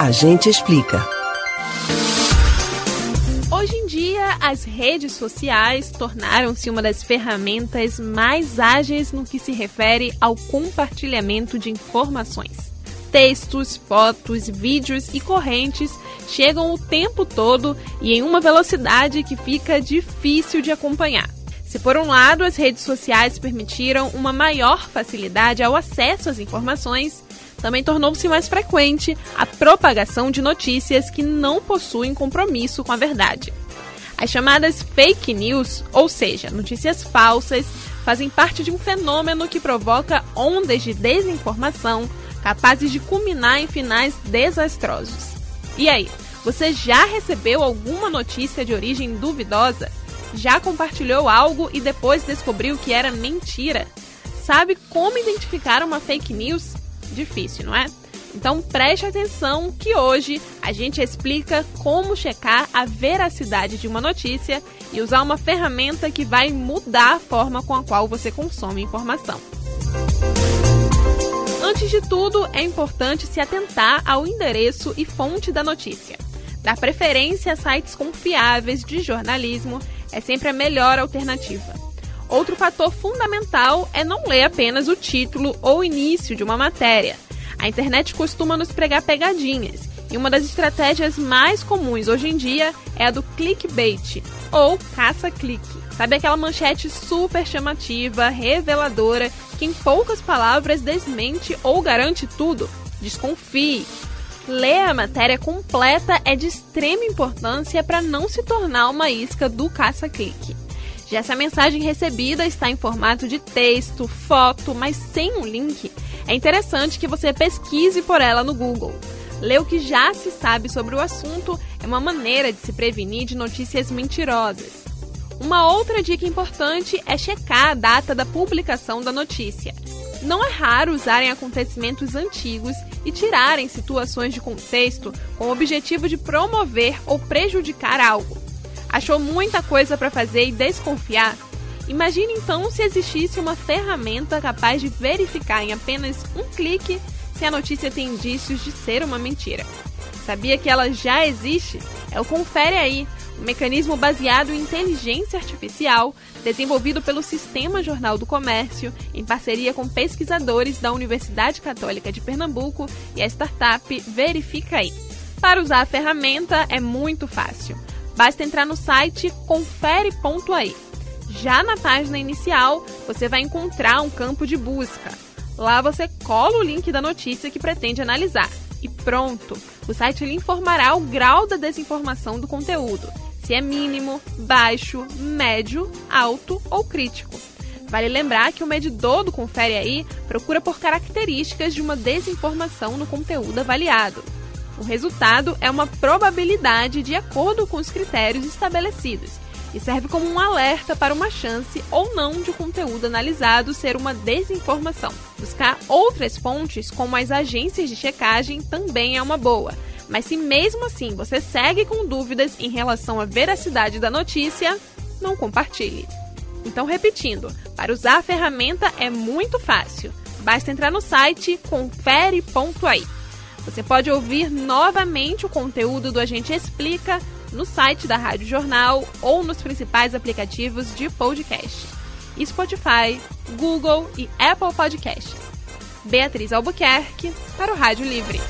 A gente explica. Hoje em dia, as redes sociais tornaram-se uma das ferramentas mais ágeis no que se refere ao compartilhamento de informações. Textos, fotos, vídeos e correntes chegam o tempo todo e em uma velocidade que fica difícil de acompanhar. Se por um lado as redes sociais permitiram uma maior facilidade ao acesso às informações, também tornou-se mais frequente a propagação de notícias que não possuem compromisso com a verdade. As chamadas fake news, ou seja, notícias falsas, fazem parte de um fenômeno que provoca ondas de desinformação capazes de culminar em finais desastrosos. E aí, você já recebeu alguma notícia de origem duvidosa? Já compartilhou algo e depois descobriu que era mentira? Sabe como identificar uma fake news? Difícil, não é? Então preste atenção que hoje a gente explica como checar a veracidade de uma notícia e usar uma ferramenta que vai mudar a forma com a qual você consome informação. Antes de tudo, é importante se atentar ao endereço e fonte da notícia. Dar preferência a sites confiáveis de jornalismo é sempre a melhor alternativa. Outro fator fundamental é não ler apenas o título ou início de uma matéria. A internet costuma nos pregar pegadinhas, e uma das estratégias mais comuns hoje em dia é a do clickbait, ou caça-clique. Sabe aquela manchete super chamativa, reveladora, que em poucas palavras desmente ou garante tudo? Desconfie. Ler a matéria completa é de extrema importância para não se tornar uma isca do caça-clique. Já se a mensagem recebida está em formato de texto, foto, mas sem um link, é interessante que você pesquise por ela no Google. Ler o que já se sabe sobre o assunto é uma maneira de se prevenir de notícias mentirosas. Uma outra dica importante é checar a data da publicação da notícia. Não é raro usarem acontecimentos antigos e tirarem situações de contexto com o objetivo de promover ou prejudicar algo. Achou muita coisa para fazer e desconfiar? Imagine então se existisse uma ferramenta capaz de verificar em apenas um clique se a notícia tem indícios de ser uma mentira. Sabia que ela já existe? É o Confere Aí, um mecanismo baseado em inteligência artificial desenvolvido pelo Sistema Jornal do Comércio em parceria com pesquisadores da Universidade Católica de Pernambuco e a startup Verifica Aí. Para usar a ferramenta é muito fácil. Basta entrar no site confere.ai. Já na página inicial, você vai encontrar um campo de busca. Lá você cola o link da notícia que pretende analisar. E pronto! O site lhe informará o grau da desinformação do conteúdo, se é mínimo, baixo, médio, alto ou crítico. Vale lembrar que o medidor do Confere aí procura por características de uma desinformação no conteúdo avaliado. O resultado é uma probabilidade de acordo com os critérios estabelecidos e serve como um alerta para uma chance ou não de o conteúdo analisado ser uma desinformação. Buscar outras fontes, como as agências de checagem, também é uma boa. Mas se mesmo assim você segue com dúvidas em relação à veracidade da notícia, não compartilhe. Então, repetindo, para usar a ferramenta é muito fácil. Basta entrar no site confere.ai. Você pode ouvir novamente o conteúdo do Agente Explica no site da Rádio Jornal ou nos principais aplicativos de podcast: Spotify, Google e Apple Podcasts. Beatriz Albuquerque para o Rádio Livre.